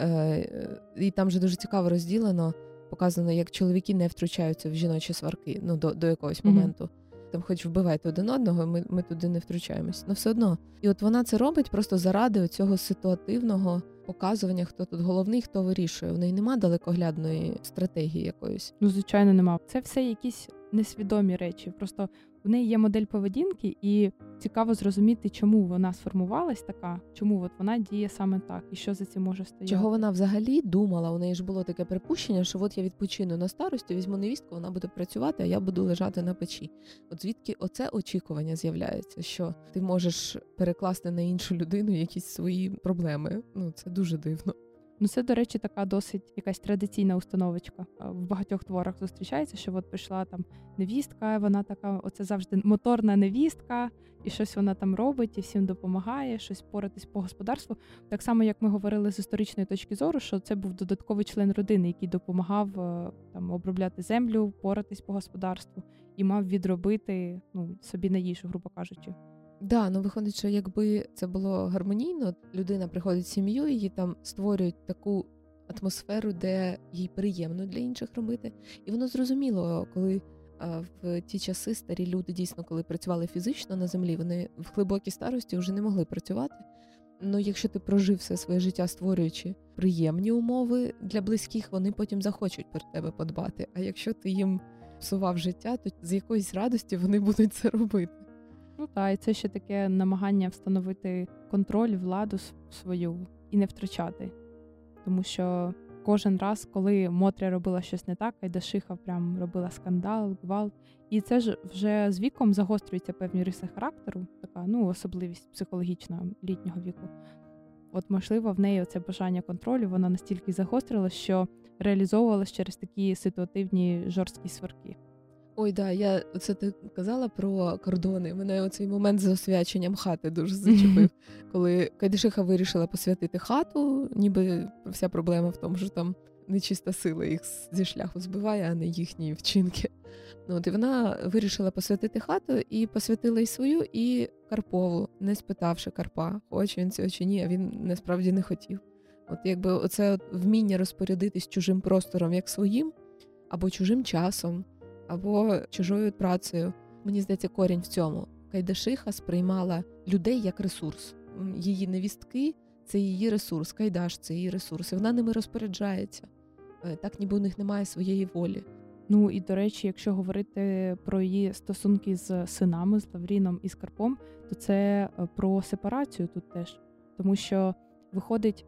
е, і там вже дуже цікаво розділено, показано, як чоловіки не втручаються в жіночі сварки ну, до до якогось mm-hmm. моменту. Там, хоч вбивайте один одного, ми ми туди не втручаємось. але все одно. І от вона це робить просто заради цього ситуативного показування, хто тут головний, хто вирішує. В неї нема далекоглядної стратегії якоїсь. Ну, звичайно, нема. Це все якісь несвідомі речі. Просто в неї є модель поведінки, і цікаво зрозуміти, чому вона сформувалась така, чому от вона діє саме так, і що за цим може стояти. Чого вона взагалі думала? У неї ж було таке припущення, що от я відпочину на старості, візьму невістку, вона буде працювати, а я буду лежати на печі. От звідки оце очікування з'являється, що ти можеш перекласти на іншу людину якісь свої проблеми. Ну це дуже дивно. Ну, це, до речі, така досить якась традиційна установочка. В багатьох творах зустрічається, що от прийшла там невістка, вона така, оце завжди моторна невістка, і щось вона там робить, і всім допомагає, щось поратись по господарству. Так само, як ми говорили з історичної точки зору, що це був додатковий член родини, який допомагав е, там обробляти землю, поратись по господарству і мав відробити ну, собі на їжу, грубо кажучи. Да, ну виходить, що якби це було гармонійно, людина приходить в сім'ю, її там створюють таку атмосферу, де їй приємно для інших робити. І воно зрозуміло, коли в ті часи старі люди дійсно, коли працювали фізично на землі, вони в глибокій старості вже не могли працювати. Ну, якщо ти прожив все своє життя, створюючи приємні умови для близьких, вони потім захочуть про тебе подбати. А якщо ти їм псував життя, то з якоїсь радості вони будуть це робити. Ну так, і це ще таке намагання встановити контроль, владу свою і не втрачати. Тому що кожен раз, коли Мотря робила щось не так, Айдашиха прям робила скандал, гвалт. І це ж вже з віком загострюються певні риси характеру, така ну особливість психологічна літнього віку. От, можливо, в неї оце бажання контролю, вона настільки загострилась, що реалізовувалась через такі ситуативні жорсткі сварки. Ой, да, я це ти казала про кордони. Мене оцей момент з освяченням хати дуже зачепив. Коли Кайдишиха вирішила посвятити хату, ніби вся проблема в тому, що там нечиста сила їх зі шляху збиває, а не їхні вчинки. Ну, от І вона вирішила посвятити хату і посвятила і свою, і Карпову, не спитавши Карпа, хоче він цього чи ні, а він насправді не хотів. От якби оце от вміння розпорядитись чужим простором як своїм або чужим часом або чужою працею. Мені здається, корінь в цьому. Кайдашиха сприймала людей як ресурс. Її невістки це її ресурс, Кайдаш це її ресурс. і Вона ними розпоряджається. Е, так, ніби у них немає своєї волі. Ну і до речі, якщо говорити про її стосунки з синами, з Лавріном і з Карпом, то це е, про сепарацію тут теж, тому що виходить,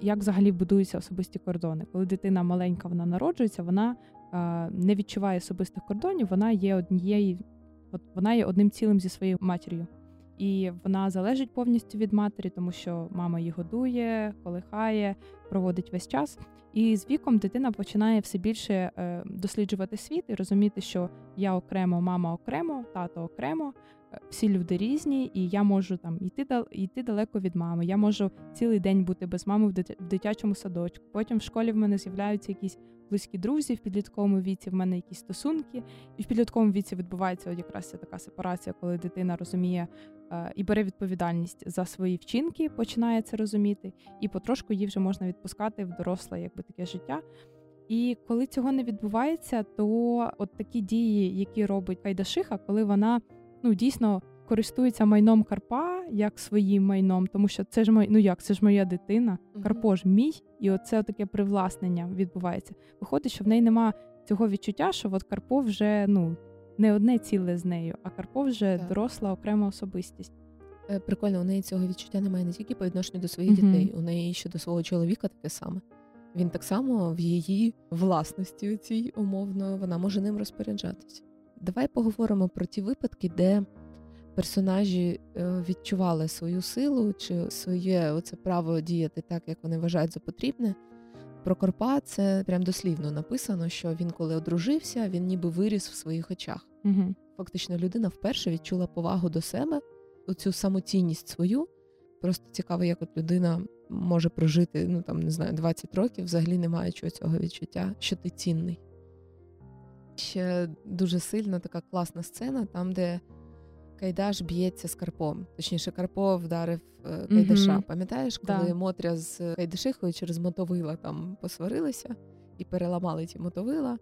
як взагалі будуються особисті кордони. Коли дитина маленька, вона народжується, вона не відчуває особистих кордонів, вона є однією, от вона є одним цілим зі своєю матір'ю. І вона залежить повністю від матері, тому що мама її годує, колихає, проводить весь час. І з віком дитина починає все більше е, досліджувати світ і розуміти, що я окремо, мама окремо, тато окремо, е, всі люди різні, і я можу там йти йти далеко від мами. Я можу цілий день бути без мами в дитячому садочку. Потім в школі в мене з'являються якісь близькі друзі, в підлітковому віці в мене якісь стосунки, і в підлітковому віці відбувається от якраз така сепарація, коли дитина розуміє е, і бере відповідальність за свої вчинки, починає це розуміти, і потрошку її вже можна відпускати в доросле, якби таке життя. І коли цього не відбувається, то от такі дії, які робить Кайдашиха, коли вона ну дійсно користується майном Карпа як своїм майном, тому що це ж мой, ну як це ж моя дитина, Карпо ж мій, і оце таке привласнення відбувається. Виходить, що в неї нема цього відчуття, що от Карпо вже ну не одне ціле з нею, а Карпо вже так. доросла окрема особистість. Е, прикольно, у неї цього відчуття немає не тільки по відношенню до своїх mm-hmm. дітей, у неї ще до свого чоловіка таке саме. Він так само в її власності цій умовно вона може ним розпоряджатися. Давай поговоримо про ті випадки, де персонажі е, відчували свою силу чи своє оце право діяти так, як вони вважають за потрібне. Про Корпа це прям дослівно написано, що він, коли одружився, він ніби виріс в своїх очах. Угу. Фактично, людина вперше відчула повагу до себе, оцю самоцінність свою. Просто цікаво, як от людина може прожити, ну там не знаю, 20 років, взагалі не маючи цього відчуття, що ти цінний. Ще дуже сильна така класна сцена, там, де Кайдаш б'ється з Карпом. Точніше, Карпо вдарив е, Кайдаша. Mm-hmm. Пам'ятаєш, коли да. Мотря з Кайдашихою через мотовила там посварилися і переламали ті мотовила.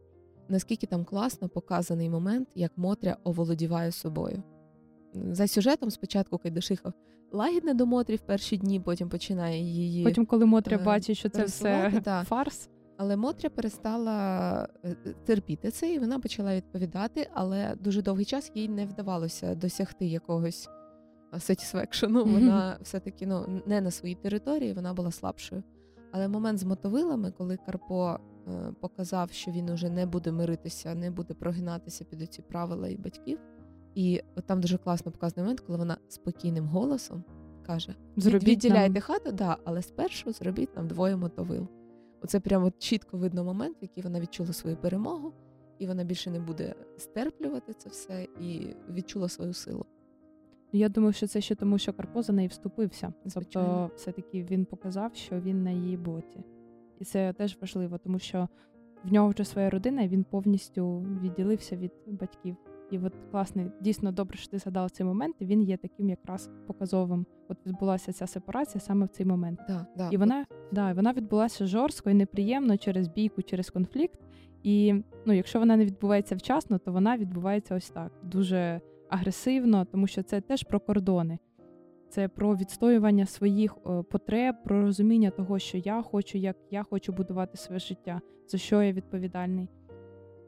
Наскільки там класно показаний момент, як Мотря оволодіває собою. За сюжетом спочатку Кайдашиха лагідне до Мотрі в перші дні, потім починає її. Потім, коли Мотря е, бачить, що це все да. фарс. Але Мотря перестала е, е, терпіти це, і вона почала відповідати, але дуже довгий час їй не вдавалося досягти якогось сетісвекшену. Вона все-таки ну, не на своїй території, вона була слабшою. Але момент з мотовилами, коли Карпо е, показав, що він уже не буде миритися, не буде прогинатися під оці правила і батьків. І там дуже класно показаний момент, коли вона спокійним голосом каже: Зробіть відділяйте нам... хату, да, але спершу зробіть нам двоє мотовил. Оце прямо чітко видно момент, в який вона відчула свою перемогу, і вона більше не буде стерплювати це все і відчула свою силу. Я думаю, що це ще тому, що Карпо за неї вступився. Тобто, все-таки він показав, що він на її боці. І це теж важливо, тому що в нього вже своя родина, і він повністю відділився від батьків. І от класний, дійсно добре, що ти згадала цей момент. і Він є таким якраз показовим. От відбулася ця сепарація саме в цей момент. Да, да, і вона да, вона відбулася жорстко і неприємно через бійку, через конфлікт. І ну, якщо вона не відбувається вчасно, то вона відбувається ось так дуже агресивно, тому що це теж про кордони. Це про відстоювання своїх потреб, про розуміння того, що я хочу, як я хочу будувати своє життя, за що я відповідальний.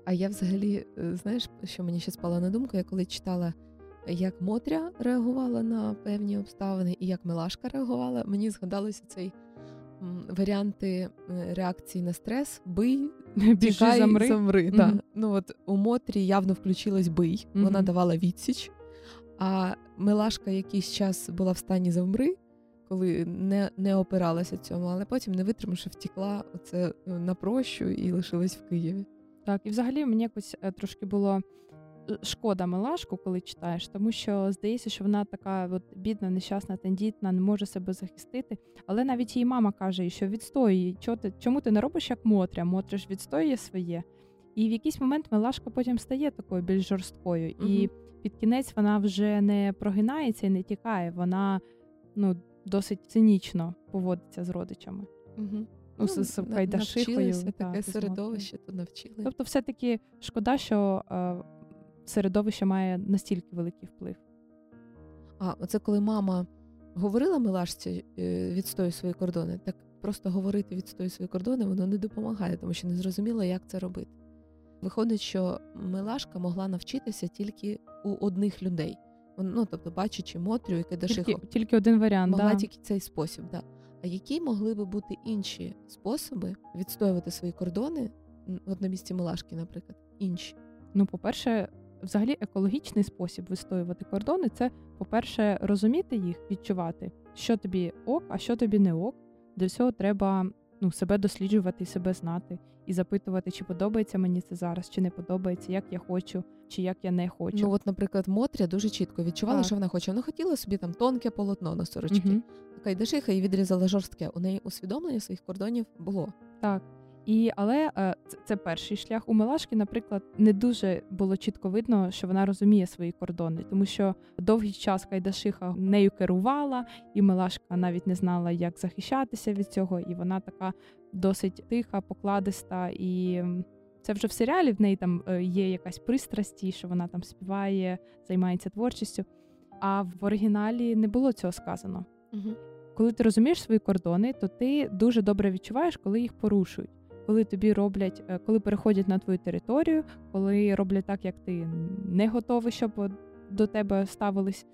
А я взагалі, е, знаєш, що мені ще спало на думку, я коли читала, як Мотря реагувала на певні обставини і як Милашка реагувала, мені згадалося цей варіанти е, реакції на стрес: бий, тікай, замри. замри. Mm-hmm. Да. Ну от у Мотрі явно включилось бий, mm-hmm. вона давала відсіч. А Милашка якийсь час була в стані замри, коли не не опиралася цьому, але потім, не витримавши, втікла оце е, на прощу і лишилась в Києві. Так, і взагалі мені якось е, трошки було е, шкода Милашку, коли читаєш, тому що здається, що вона така от бідна, нещасна, тендітна, не може себе захистити. Але навіть її мама каже, що відстоює, чому ти не робиш як Мотря? Мотря ж відстоює своє. І в якийсь момент Милашка потім стає такою більш жорсткою. Угу. І під кінець вона вже не прогинається і не тікає. Вона ну, досить цинічно поводиться з родичами. Угу. Ну, ну, з Кайдашихою. таке середовище, то навчили. Тобто, все-таки шкода, що е, середовище має настільки великий вплив. А, оце коли мама говорила Милашці е, відстоюй свої кордони, так просто говорити відстоюй свої кордони, воно не допомагає, тому що не зрозуміло, як це робити. Виходить, що Милашка могла навчитися тільки у одних людей. Ну, тобто, бачачи Мотрю і Кедашиху. Тільки, тільки один варіант. Могла да. тільки цей спосіб, да. А які могли би бути інші способи відстоювати свої кордони от на місці Милашки, наприклад, інші? Ну, по-перше, взагалі екологічний спосіб відстоювати кордони це, по-перше, розуміти їх, відчувати, що тобі ок, а що тобі не ок. Для цього треба ну, себе досліджувати і себе знати, і запитувати, чи подобається мені це зараз, чи не подобається, як я хочу, чи як я не хочу. Ну, от, наприклад, Мотря дуже чітко відчувала, Так. що вона хоче. Вона хотіла собі там тонке полотно на сорочки. Мгм. Така Кайдашиха і відрізала жорстке. У неї усвідомлення своїх кордонів було. Так. І, але е, це, це перший шлях. У Милашки, наприклад, не дуже було чітко видно, що вона розуміє свої кордони, тому що довгий час Кайдашиха нею керувала, і Милашка навіть не знала, як захищатися від цього. І вона така досить тиха, покладиста. І це вже в серіалі в неї там е, є якась пристрасть, і що вона там співає, займається творчістю. А в оригіналі не було цього сказано Угу. коли ти розумієш свої кордони, то ти дуже добре відчуваєш, коли їх порушують. Коли тобі роблять, е, коли переходять на твою територію, коли роблять так, як ти не готовий, щоб до тебе ставились.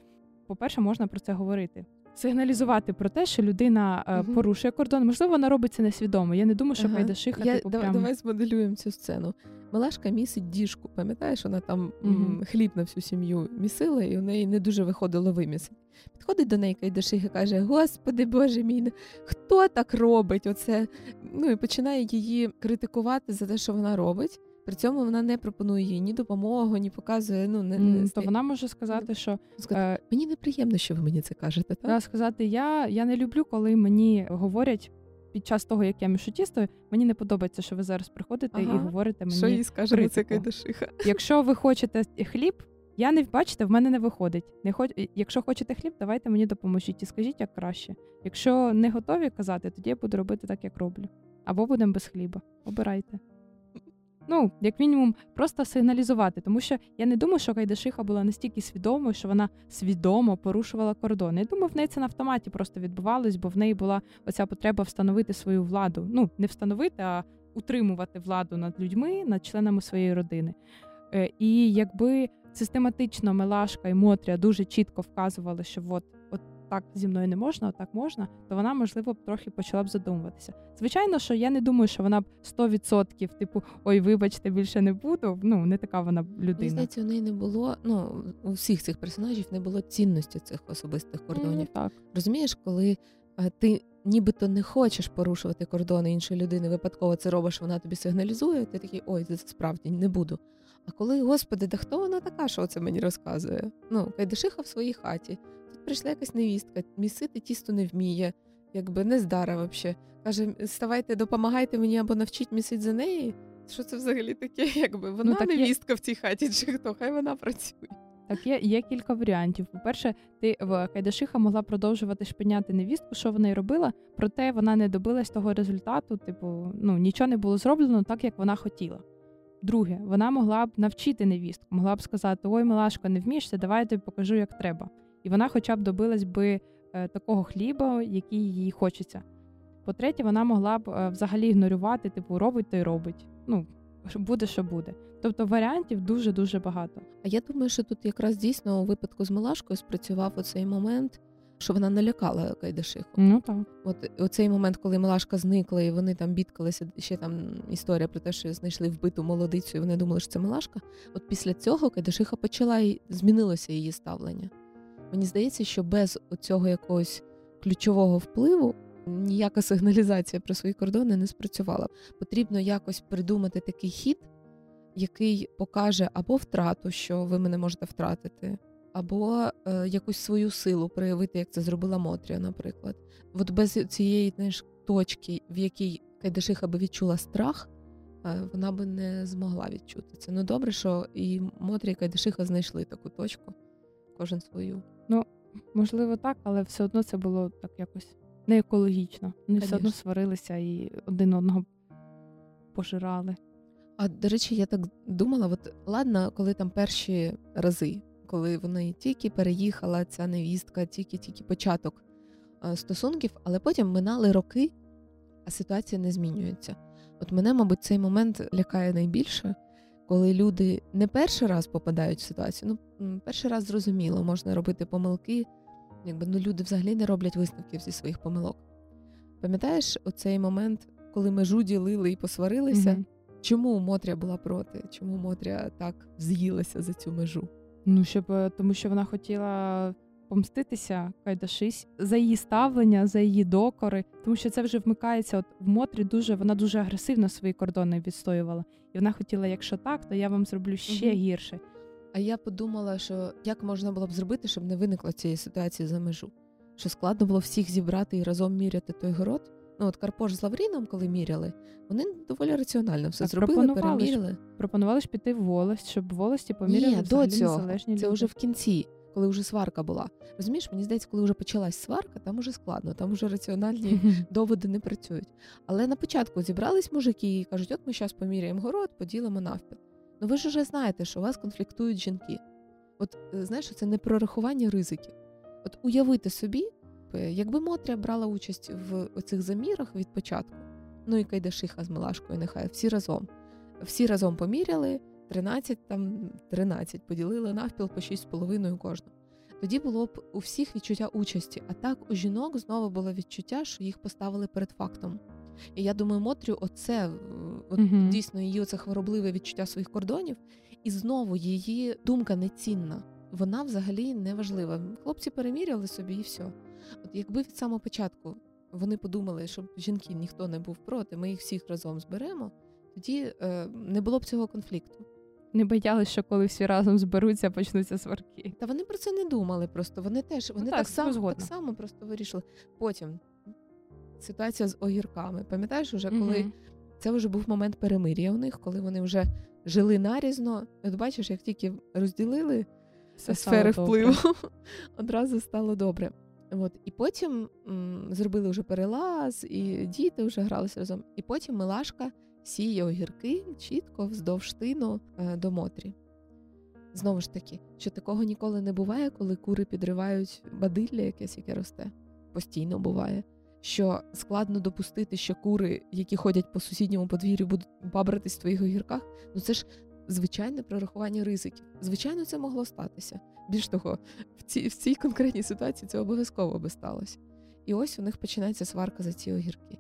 По-перше, можна про це говорити. Сигналізувати про те, що людина Мгм. порушує кордон. Можливо, вона робить це несвідомо. Я не думаю, що Ага. Кайдашиха Я, типу, давай, прям... давай змоделюємо цю сцену. Милашка місить діжку, пам'ятаєш, вона там м, хліб на всю сім'ю місила, і у неї не дуже виходило вимісити. Підходить до неї Кайдашиха і каже: Господи Боже мій, хто так робить? Оце? Ну і починає її критикувати за те, що вона робить. При цьому вона не пропонує їй ні допомогу, ні показує. Ну не, не то вона може сказати, що сказати, е, мені неприємно, що ви мені це кажете. Так? Да, сказати, я, я не люблю, коли мені говорять під час того, як я мішу тісто, мені не подобається, що ви зараз приходите і говорите мені. Що їй скаже на це. Кайдашиха? Якщо ви хочете хліб, я не бачите, в мене не виходить. Не хоч... Якщо хочете хліб, давайте мені допоможіть і скажіть, як краще. Якщо не готові казати, тоді я буду робити так, як роблю. Або будемо без хліба. Обирайте. Ну, як мінімум, просто сигналізувати, тому що я не думаю, що Кайдашиха була настільки свідомою, що вона свідомо порушувала кордони. Я думаю, в неї це на автоматі просто відбувалось, бо в неї була оця потреба встановити свою владу. Ну, не встановити, а утримувати владу над людьми, над членами своєї родини. Е, І якби систематично Мелашка і Мотря дуже чітко вказували, що от, так зі мною не можна, от так можна, то вона, можливо, б трохи почала б задумуватися. Звичайно, що я не думаю, що вона б 100% типу, ой, вибачте, більше не буду. Ну, не така вона Мені людина. здається, у неї не було. Ну у всіх цих персонажів не було цінності цих особистих кордонів. Ну, так. Розумієш, коли е, ти нібито не хочеш порушувати кордони іншої людини, випадково це робиш, вона тобі сигналізує, ти такий ой, це справді не буду. А коли, господи, да хто вона така, що це мені розказує? Ну, Кайдашиха в своїй хаті. Прийшла якась невістка, місити тісто не вміє, якби не здара вообще. Каже, ставайте, допомагайте мені або навчіть місити за неї. Що це взагалі таке? Якби вона Ну, так є- невістка в цій хаті, чи хто? Хай вона працює. Так, є, є кілька варіантів. По-перше, ти в Кайдашиха могла продовжувати шпиняти невістку, що вона й робила, проте вона не добилась того результату, типу, ну нічого не було зроблено так, як вона хотіла. Друге, вона могла б навчити невістку, могла б сказати: Ой, Милашко, не вмієшся, давай я тобі покажу, як треба. І вона хоча б добилась би е, такого хліба, який їй хочеться. По-третє, вона могла б е, взагалі ігнорувати, типу, робить то й робить. Ну, буде, що буде. Тобто варіантів дуже дуже багато. А я думаю, що тут якраз дійсно у випадку з Милашкою спрацював оцей момент, що вона налякала Кайдашиху. Ну так. От оцей момент, коли Милашка зникла, і вони там бідкалися, ще там історія про те, що знайшли вбиту молодицю, і вони думали, що це Милашка. От після цього Кайдашиха почала і змінилося її ставлення. Мені здається, що без цього якогось ключового впливу ніяка сигналізація про свої кордони не спрацювала. Потрібно якось придумати такий хід, який покаже або втрату, що ви мене можете втратити, або е, якусь свою силу проявити, як це зробила Мотря, наприклад. От без цієї знаєш, точки, в якій Кайдашиха би відчула страх, е, вона би не змогла відчути це. Ну добре, що і Мотря, і Кайдашиха знайшли таку точку, кожен свою. Можливо, так, але все одно це було так якось не екологічно. Вони все одно сварилися і один одного пожирали. А до речі, я так думала: от ладно, коли там перші рази коли вони тільки переїхала, ця невістка, тільки-тільки початок е, стосунків, але потім минали роки, а ситуація не змінюється. От мене, мабуть, цей момент лякає найбільше, коли люди не перший раз попадають в ситуацію. Ну, перший раз зрозуміло, можна робити помилки, якби ну люди взагалі не роблять висновків зі своїх помилок. Пам'ятаєш оцей момент, коли межу ділили і посварилися? Mm-hmm. Чому Мотря була проти? Чому Мотря так з'їлася за цю межу? Ну, щоб е, тому, що вона хотіла помститися Кайдашись за її ставлення, за її докори, тому що це вже вмикається. От в Мотрі дуже вона дуже агресивно свої кордони відстоювала, і вона хотіла, якщо так, то я вам зроблю ще угу. гірше. А я подумала, що як можна було б зробити, щоб не виникло цієї ситуації за межу, що складно було всіх зібрати і разом міряти той город. Ну от Карпош з Лавріном, коли міряли, вони доволі раціонально все так, зробили, переміряли. Пропонували ж піти в волость, щоб в волості поміряли Ні, до цього. незалежні Це люди. вже в кінці, коли вже сварка була. Розумієш, мені здається, коли вже почалась сварка, там уже складно, там вже раціональні доводи не працюють. Але на початку зібрались мужики і кажуть, от ми зараз поміряємо город, поділимо навпіл. Ну ви ж вже знаєте, що у вас конфліктують жінки. От е, знаєш, це не прорахування ризиків. От уявити собі, якби Мотря брала участь в цих замірах від початку, ну і Кайдашиха з Милашкою, нехай всі разом. Всі разом поміряли 13, там 13, поділили навпіл по 6,5 кожну. Тоді було б у всіх відчуття участі, а так у жінок знову було відчуття, що їх поставили перед фактом. І я думаю, Мотрю, оце от, uh дійсно її оце хворобливе відчуття своїх кордонів, і знову її думка нецінна. Вона взагалі не важлива. Хлопці переміряли собі і все. От якби від самого початку вони подумали, щоб жінки ніхто не був проти, ми їх всіх разом зберемо, тоді е, не було б цього конфлікту. Не боялися, що коли всі разом зберуться, почнуться сварки. Та вони про це не думали. Просто вони теж вони ну, так, так само так само просто вирішили. Потім ситуація з огірками. Пам'ятаєш, уже коли угу. це вже був момент перемир'я у них, коли вони вже жили нарізно. От бачиш, як тільки розділили Все сфери впливу, одразу стало добре. От, І потім м, зробили вже перелаз, і діти вже гралися разом. І потім Милашка сіє огірки чітко вздовж тину е, до Мотрі. Знову ж таки, що такого ніколи не буває, коли кури підривають бадилля якесь, яке росте. Постійно буває. Що складно допустити, що кури, які ходять по сусідньому подвір'ю, будуть бабратись в твоїх огірках. Ну це ж звичайне прорахування ризиків. Звичайно, це могло статися. Більш того, в цій в цій конкретній ситуації це обов'язково би сталося. І ось у них починається сварка за ці огірки.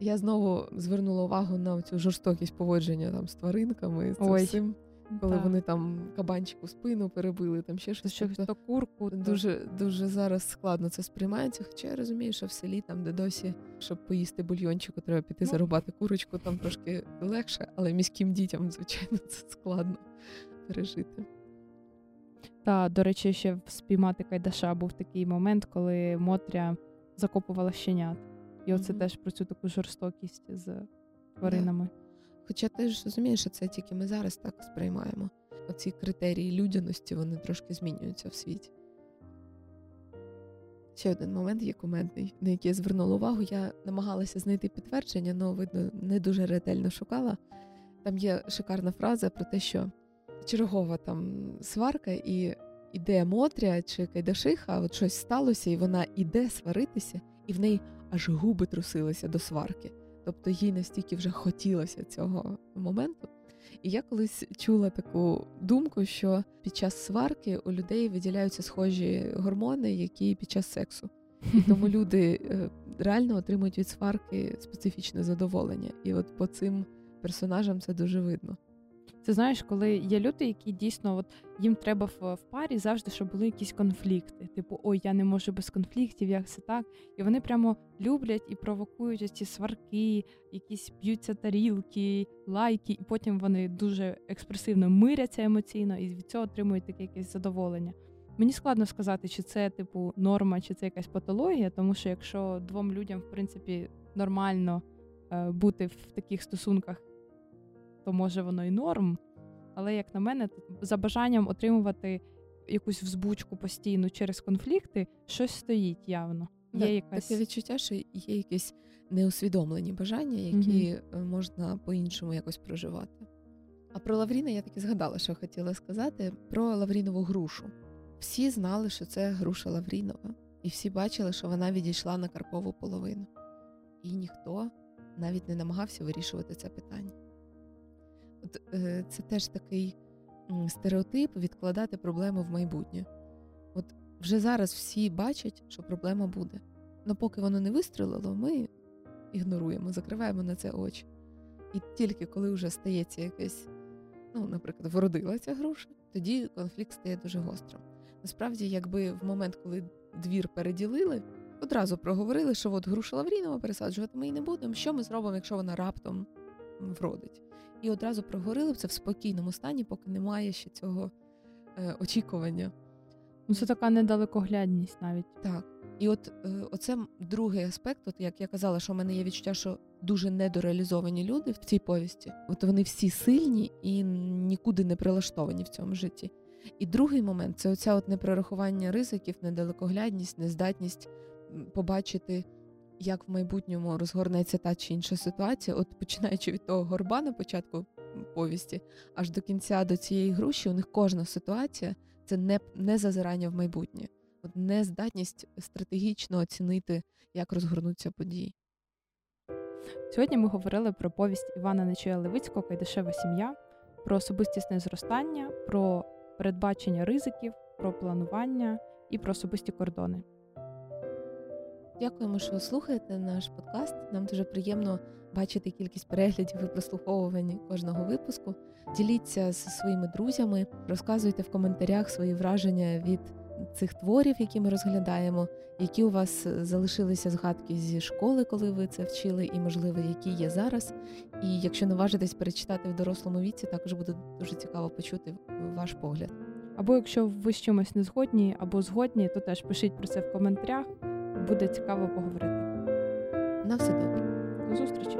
Я знову звернула увагу на цю жорстокість поводження там з тваринками, з цим всім, коли так. вони там кабанчику спину перебили, там ще щось. Щось то курку. Дуже дуже зараз складно це сприймається. Хоча я розумію, що в селі, там, де досі, щоб поїсти бульйончику, треба піти ну. зарубати курочку, там трошки легше, але міським дітям, звичайно, це складно пережити. Та, до речі, ще спіймати Кайдаша був такий момент, коли Мотря закопувала щенят. І оце mm-hmm. теж про цю таку жорстокість з тваринами. Yeah. Хоча ти ж розумієш, що це тільки ми зараз так сприймаємо. Оці критерії людяності вони трошки змінюються в світі. Ще один момент є кумедний, на який я звернула увагу. Я намагалася знайти підтвердження, але, видно, не дуже ретельно шукала. Там є шикарна фраза про те, що чергова там сварка, і іде Мотря чи Кайдашиха, от щось сталося, і вона іде сваритися, і в неї аж губи трусилися до сварки. Тобто їй настільки вже хотілося цього моменту. І я колись чула таку думку, що під час сварки у людей виділяються схожі гормони, які під час сексу. І тому люди е, реально отримують від сварки специфічне задоволення. І от по цим персонажам це дуже видно. Це знаєш, коли є люди, які дійсно от їм треба в, в парі завжди, щоб були якісь конфлікти. Типу, ой, я не можу без конфліктів, як це так. І вони прямо люблять і провокують ці сварки, якісь б'ються тарілки, лайки, і потім вони дуже експресивно миряться емоційно і від цього отримують таке якесь задоволення. Мені складно сказати, чи це типу норма, чи це якась патологія, тому що якщо двом людям, в принципі, нормально е, бути в таких стосунках то може воно і норм. Але, як на мене, за бажанням отримувати якусь взбучку постійно через конфлікти, щось стоїть явно. Є так, якась... Таке відчуття, що є якісь неусвідомлені бажання, які mm можна по-іншому якось проживати. А про Лавріна я таки згадала, що хотіла сказати про Лаврінову грушу. Всі знали, що це груша Лаврінова, і всі бачили, що вона відійшла на Карпову половину. І ніхто навіть не намагався вирішувати це питання. Е, Це теж такий стереотип відкладати проблему в майбутнє. От вже зараз всі бачать, що проблема буде. Але поки воно не вистрілило, ми ігноруємо, закриваємо на це очі. І тільки коли вже стається якесь, ну, наприклад, вродила ця груша, тоді конфлікт стає дуже гострим. Насправді, якби в момент, коли двір переділили, одразу проговорили, що от груша Лаврінова пересаджувати ми і не будемо. Що ми зробимо, якщо вона раптом вродить? І одразу проговорили б це в спокійному стані, поки немає ще цього е, очікування. Ну, Це така недалекоглядність навіть. Так. І от е, оце другий аспект, от як я казала, що в мене є відчуття, що дуже недореалізовані люди в цій повісті. От вони всі сильні і нікуди не прилаштовані в цьому житті. І другий момент це оця от непрорахування ризиків, недалекоглядність, нездатність побачити, як в майбутньому розгорнеться та чи інша ситуація. От починаючи від того горба на початку повісті, аж до кінця до цієї груші, у них кожна ситуація це не, не зазирання в майбутнє, от нездатність стратегічно оцінити, як розгорнуться події. Сьогодні ми говорили про повість Івана Нечуя Левицького Кайдашева сім'я, про особистісне зростання, про передбачення ризиків, про планування і про особисті кордони. Дякуємо, що слухаєте наш подкаст. Нам дуже приємно бачити кількість переглядів і прослуховувань кожного випуску. Діліться зі своїми друзями, розказуйте в коментарях свої враження від цих творів, які ми розглядаємо, які у вас залишилися згадки зі школи, коли ви це вчили, і, можливо, які є зараз. І якщо наважитесь перечитати в дорослому віці, також буде дуже цікаво почути ваш погляд. Або якщо ви з чимось не згодні або згодні, то теж пишіть про це в коментарях. Буде цікаво поговорити. На все добре. До зустрічі.